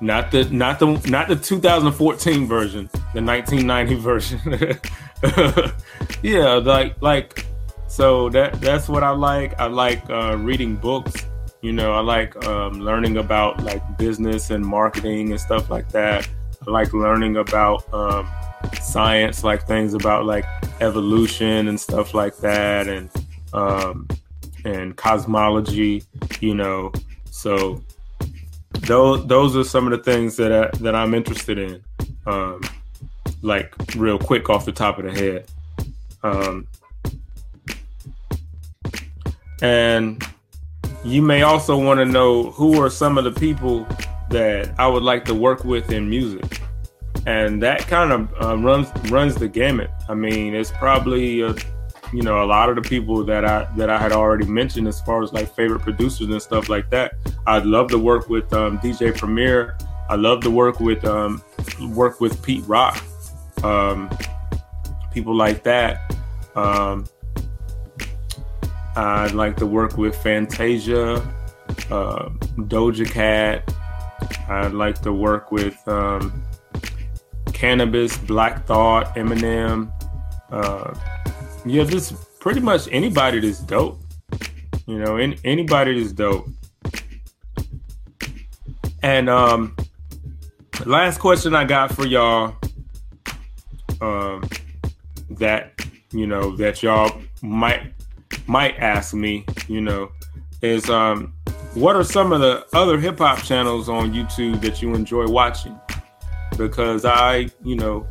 not the not the not the 2014 version, the 1990 version. yeah, like like so that that's what I like. I like uh, reading books. You know, I like um, learning about like business and marketing and stuff like that. I like learning about um, science, like things about like evolution and stuff like that, and um, and cosmology. You know, so those those are some of the things that I, that I'm interested in. Um, like real quick off the top of the head. Um, and you may also want to know who are some of the people that I would like to work with in music and that kind of uh, runs runs the gamut. I mean, it's probably uh, you know a lot of the people that I that I had already mentioned as far as like favorite producers and stuff like that. I'd love to work with um, DJ Premier. I love to work with um, work with Pete Rock, um, people like that. Um, I'd like to work with Fantasia, uh, Doja Cat. I'd like to work with um, Canibus, Black Thought, Eminem. Uh, yeah, just pretty much anybody that's dope. You know, in, anybody that's dope. And um, last question I got for y'all, um, that you know that y'all might might ask me, you know, is um, what are some of the other hip hop channels on YouTube that you enjoy watching? because I, you know,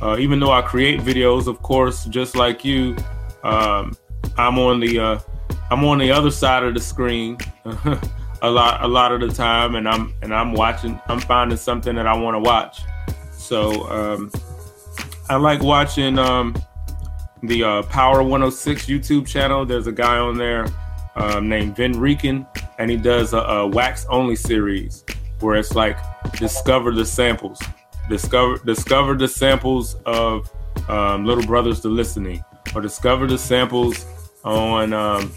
uh, even though I create videos, of course, just like you, um, I'm on the uh, I'm on the other side of the screen a lot a lot of the time, and I'm and I'm watching. I'm finding something that I want to watch. So um, I like watching um, the uh, Power 106 YouTube channel. There's a guy on there um, named Vin Rican, and he does a, a wax only series where it's like discover the samples discover discover the samples of um, Little Brother's The Listening, or discover the samples on um,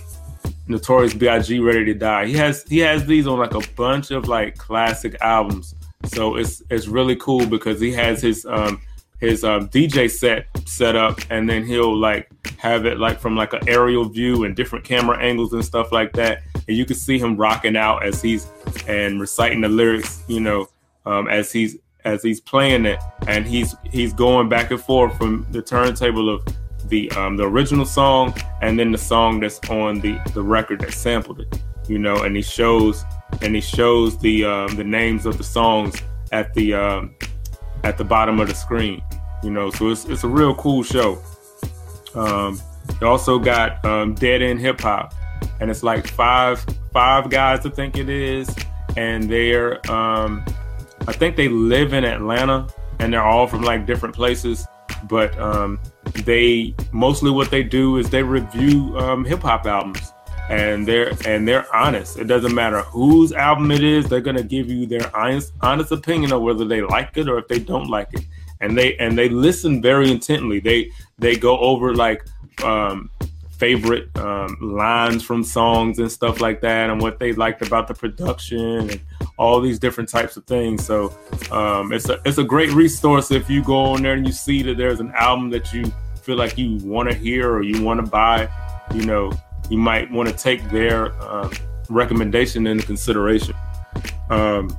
Notorious B.I.G. Ready to Die. He has he has these on like a bunch of like classic albums. So it's it's really cool because he has his um, his um, DJ set set up, and then he'll like have it like from like an aerial view and different camera angles and stuff like that, and you can see him rocking out as he's and reciting the lyrics, you know, um, as he's as he's playing it, and he's he's going back and forth from the turntable of the um, the original song and then the song that's on the the record that sampled it. You know, and he shows and he shows the um, the names of the songs at the um, at the bottom of the screen. You know, so it's it's a real cool show. Um, also got um, Dead End Hip Hop, and it's like five five guys, I think it is, and they're um, I think they live in Atlanta and they're all from like different places. But um, they mostly what they do is they review um, hip hop albums. And they're and they're honest. It doesn't matter whose album it is; they're gonna give you their honest honest opinion of whether they like it or if they don't like it. And they and they listen very intently. They they go over like um, favorite um, lines from songs and stuff like that, and what they liked about the production and all these different types of things. So um, it's a it's a great resource if you go on there and you see that there's an album that you feel like you want to hear or you want to buy. You know, you might want to take their uh, recommendation into consideration. Um,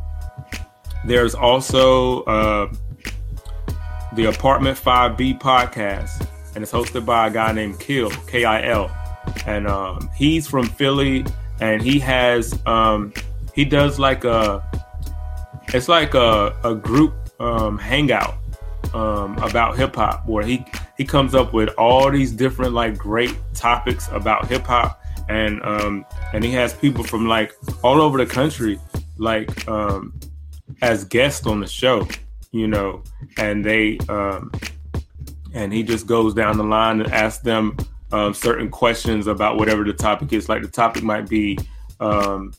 there's also uh, the Apartment 5B podcast, and it's hosted by a guy named Kill, K I L. And um, he's from Philly, and he has, um, he does like a, it's like a, a group um, hangout um, about hip hop where he he comes up with all these different like great topics about hip hop. And um, and he has people from like all over the country like um, as guests on the show, you know, and they um, and he just goes down the line and asks them um, certain questions about whatever the topic is. Like the topic might be um,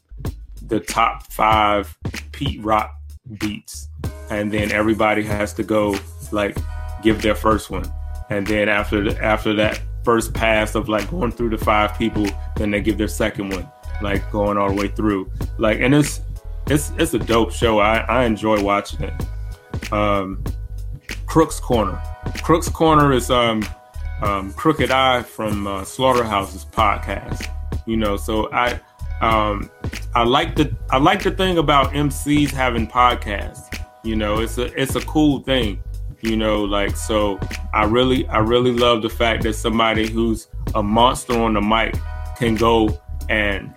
the top five Pete Rock beats, and then everybody has to go like give their first one, and then after the, after that first pass of like going through the five people, then they give their second one, like going all the way through. Like, and it's it's it's a dope show. I I enjoy watching it. Um, Crooks Corner. Crooks Corner is um, um Crooked I from uh, Slaughterhouse's podcast. You know, so I um I like the I like the thing about MCs having podcasts. You know, it's a it's a cool thing you know like so i really i really love the fact that somebody who's a monster on the mic can go and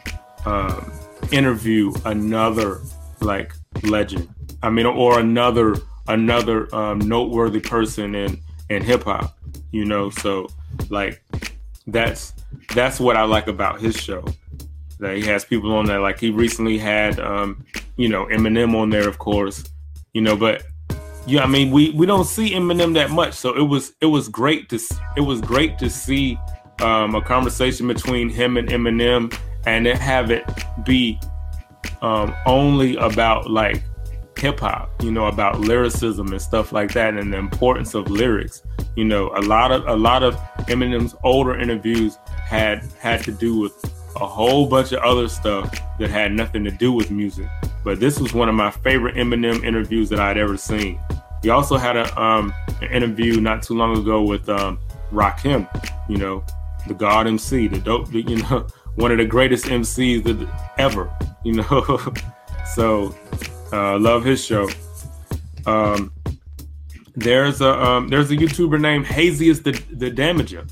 um, interview another like legend. I mean or another another um, noteworthy person in in hip-hop you know? So like that's that's what i like about his show. That he has people on there. Like he recently had um you know eminem on there of course you know but yeah, I mean, we we don't see Eminem that much, so it was it was great to it was great to see um, a conversation between him and Eminem, and then have it be um, only about like hip hop, you know, about lyricism and stuff like that, and the importance of lyrics. You know, a lot of a lot of Eminem's older interviews had had to do with a whole bunch of other stuff that had nothing to do with music. But this was one of my favorite Eminem interviews that I'd ever seen. He also had a um, an interview not too long ago with um, Rakim, you know, the God MC, the dope, you know, one of the greatest MCs that ever, you know. so, uh, love his show. Um, there's a um, there's a YouTuber named Haziest the the Damager,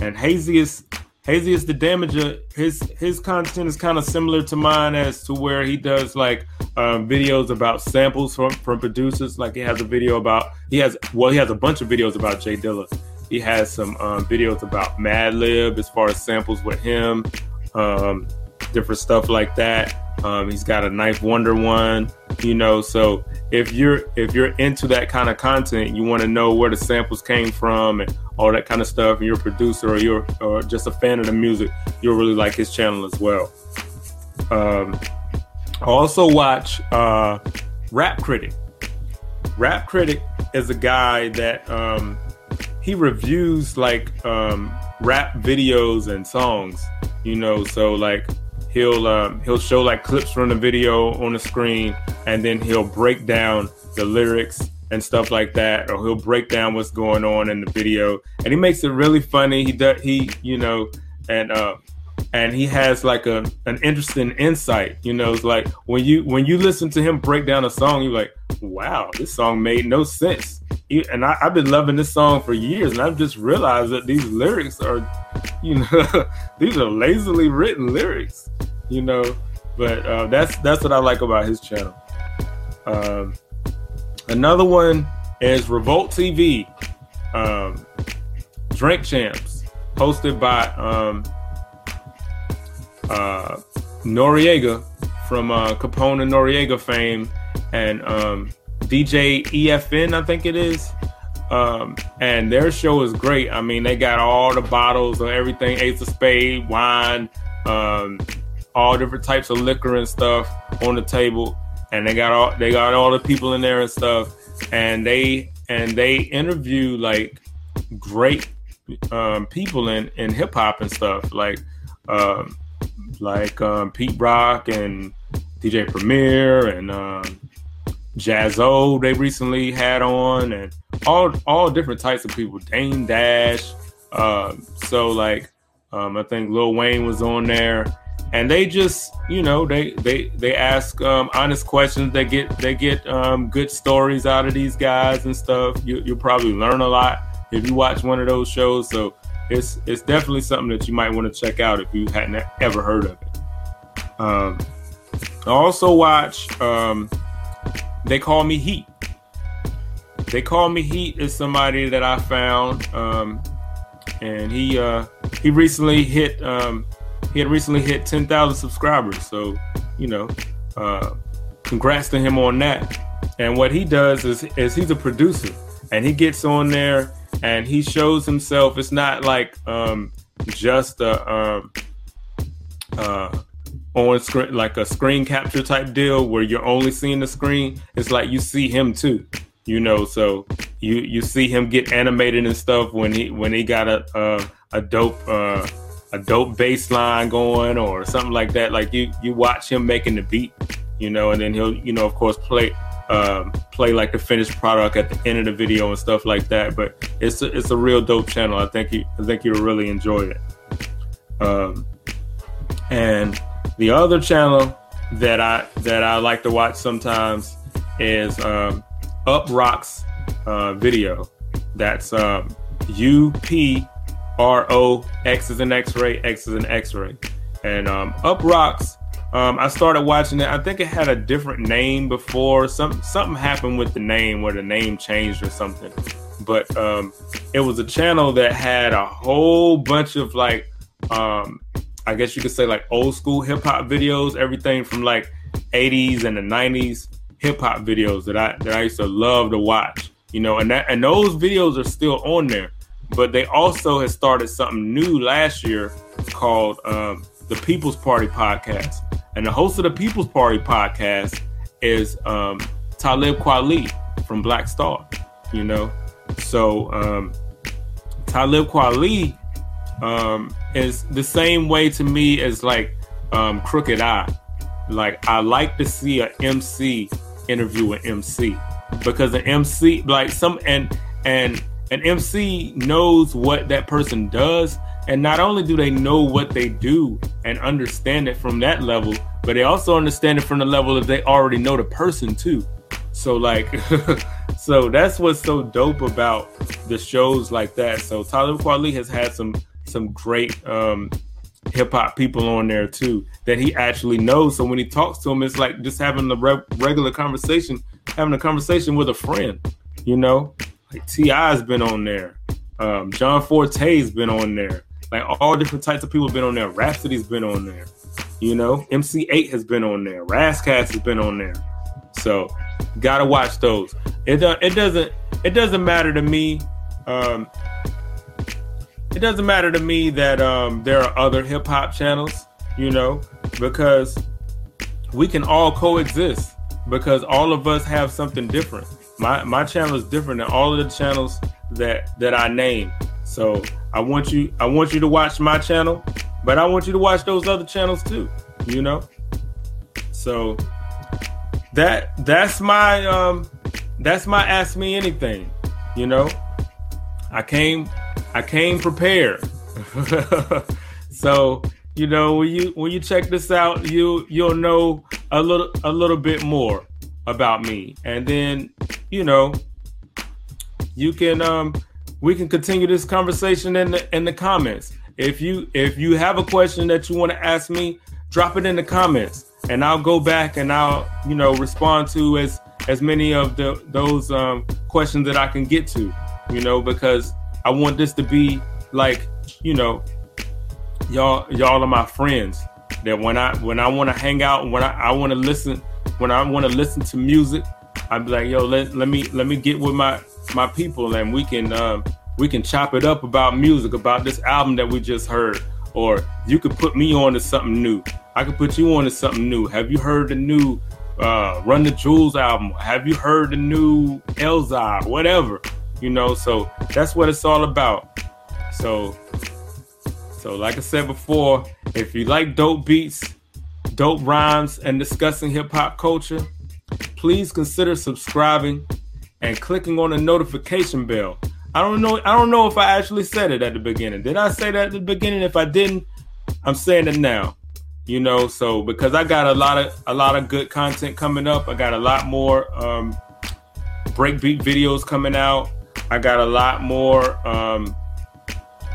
and Haziest Haziest the Damager. His his content is kind of similar to mine as to where he does like um, videos about samples from from producers. Like he has a video about he has well he has a bunch of videos about J Dilla. He has some um, videos about Madlib as far as samples with him, um, different stuff like that. Um, he's got a 9th Wonder one, you know. So if you're if you're into that kind of content, you want to know where the samples came from and all that kind of stuff, and you're a producer or you're or just a fan of the music, you'll really like his channel as well. Um, I also watch uh, Rap Critic. Rap Critic is a guy that um, he reviews like um, rap videos and songs. You know, so like he'll um, he'll show like clips from the video on the screen, and then he'll break down the lyrics and stuff like that, or he'll break down what's going on in the video, and he makes it really funny. He does he you know, and uh, and he has like a an interesting insight. You know, it's like when you when you listen to him break down a song, you're like, wow, this song made no sense. And I, have been loving this song for years, and I've just realized that these lyrics are, you know, these are lazily written lyrics. You know, but uh, that's that's what I like about his channel. Um, another one is Revolt TV, um, Drink Champs, hosted by um, uh, Noreaga from uh, Capone and Noreaga fame, and um, DJ EFN, I think it is. Um, and their show is great. I mean, they got all the bottles of everything: Ace of Spade, wine, um, all different types of liquor and stuff on the table, and they got all they got all the people in there and stuff, and they and they interview like great um, people in in hip hop and stuff like um, like um, Pete Rock and DJ Premier and um, Jaz-O they recently had on and all all different types of people. Dame Dash. Uh, so like um, I think Lil Wayne was on there, and they just you know they they they ask um, honest questions. They get they get um, good stories out of these guys and stuff. You you'll probably learn a lot if you watch one of those shows. So it's it's definitely something that you might want to check out if you hadn't ever heard of it. Um, I also watch. Um, they call me Heat. They call me Heat is somebody that I found, um, and he uh, he recently hit um, he had recently hit ten thousand subscribers. So you know, uh, congrats to him on that. And what he does is is he's a producer, and he gets on there and he shows himself. It's not like um, just a um, uh, on screen like a screen capture type deal where you're only seeing the screen. It's like you see him too, you know. So you you see him get animated and stuff when he when he got a a, a dope uh, a dope bass line going or something like that. Like you you watch him making the beat, you know, and then he'll you know of course play um, play like the finished product at the end of the video and stuff like that. But it's a, it's a real dope channel. I think you I think you'll really enjoy it. Um, and the other channel that I that I like to watch sometimes is um, Uproxx uh, video. That's um, U P R O X is an X-ray, X is an X-ray, and um, Uproxx. Um, I started watching it. I think it had a different name before. Some something happened with the name where the name changed or something. But um, it was a channel that had a whole bunch of like um, I guess you could say like old school hip hop videos, everything from like 80s and the 90s hip hop videos that I that I used to love to watch. You know, and that and those videos are still on there. But they also had started something new last year called um, the People's Party Podcast. And the host of the People's Party Podcast is um, Talib Kweli from Black Star, you know. So um, Talib Kweli um, is the same way to me as like um, Crooked I. Like I like to see an MC interview an MC because an MC like some and and an MC knows what that person does, and not only do they know what they do and understand it from that level, but they also understand it from the level that they already know the person too. So like, so that's what's so dope about the shows like that. So Talib Kweli has had some some great um, hip hop people on there too that he actually knows. So when he talks to him, it's like just having a re- regular conversation, having a conversation with a friend. You know, like T.I.'s been on there, um, John Forte's been on there, like all different types of people have been on there. Rapsody's been on there. You know, MC Lyte has been on there. Ras Kass has been on there. So gotta watch those. It do, it doesn't it doesn't matter to me. Um, it doesn't matter to me that um, there are other hip hop channels, you know, because we can all coexist because all of us have something different. My my channel is different than all of the channels that that I name. So I want you I want you to watch my channel, but I want you to watch those other channels too, you know? So that that's my um that's my ask me anything, you know? I came I came prepared. so, you know, when you when you check this out, you you'll know a little a little bit more about me. And then, you know, you can um we can continue this conversation in the in the comments. If you if you have a question that you want to ask me, drop it in the comments and I'll go back and I'll, you know, respond to as as many of the those um questions that I can get to, you know, because I want this to be like, you know, y'all y'all are my friends. That when I when I want to hang out, when I, I want to listen, when I want to listen to music, I'm like, yo, let, let me let me get with my my people and we can um, we can chop it up about music, about this album that we just heard, or you could put me on to something new. I could put you on to something new. Have you heard the new uh, Run the Jewels album? Have you heard the new Elzar? Whatever, you know. So that's what it's all about. So, so like I said before, if you like dope beats, dope rhymes, and discussing hip hop culture, please consider subscribing and clicking on the notification bell. I don't know. I don't know if I actually said it at the beginning. Did I say that at the beginning? If I didn't, I'm saying it now. You know, so because I got a lot of a lot of good content coming up. I got a lot more um, breakbeat videos coming out. I got a lot more um,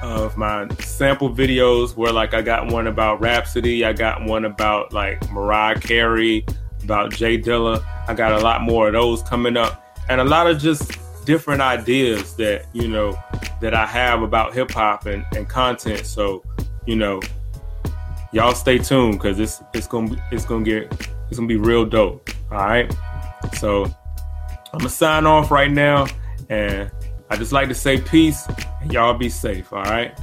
of my sample videos where like I got one about Rapsody, I got one about like Mariah Carey, about J Dilla. I got a lot more of those coming up, and a lot of just different ideas that you know that I have about hip hop and, and content. So, you know, y'all stay tuned because it's it's gonna be, it's gonna get it's gonna be real dope. All right. So I'm gonna sign off right now, and I just like to say peace and y'all be safe. All right.